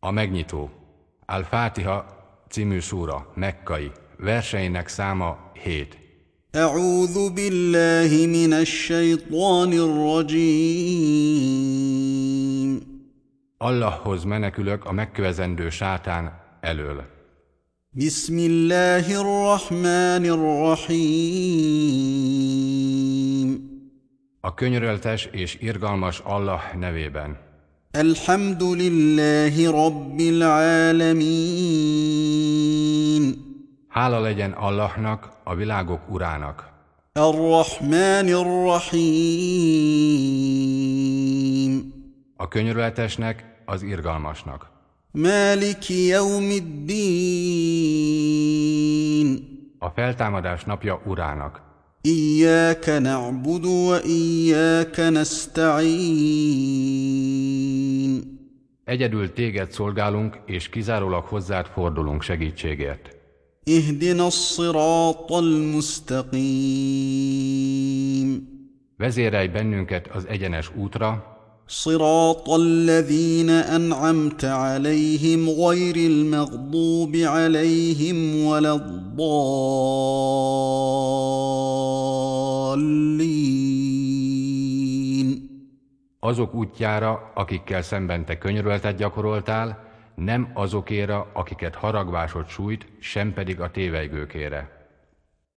A megnyitó. Al-Fátiha című súra, mekkai. Verseinek száma 7. أعوذ بالله من الشيطان الرجيم Allahhoz menekülök a megkövezendő sátán elől. بسم الله الرحمن الرحيم A könyöröltes és irgalmas Allah nevében. الحمد لله رب العالمين Hála legyen Allahnak, a világok urának. الرحمن الرحيم A könyörületesnek, az irgalmasnak. مالك يوم الدين A feltámadás napja urának. إياك نعبد وإياك نستعين Egyedül téged szolgálunk, és kizárólag hozzád fordulunk segítségért. اهدنا الصراط المستقيم Vezérelj bennünket az egyenes útra, صراط الذين أنعمت عليهم غير المغضوب عليهم ولا الضالين azok útjára, akikkel szemben te könyöröltet gyakoroltál, nem azokéra, akiket haragvásod sújt, sem pedig a tévejgőkére.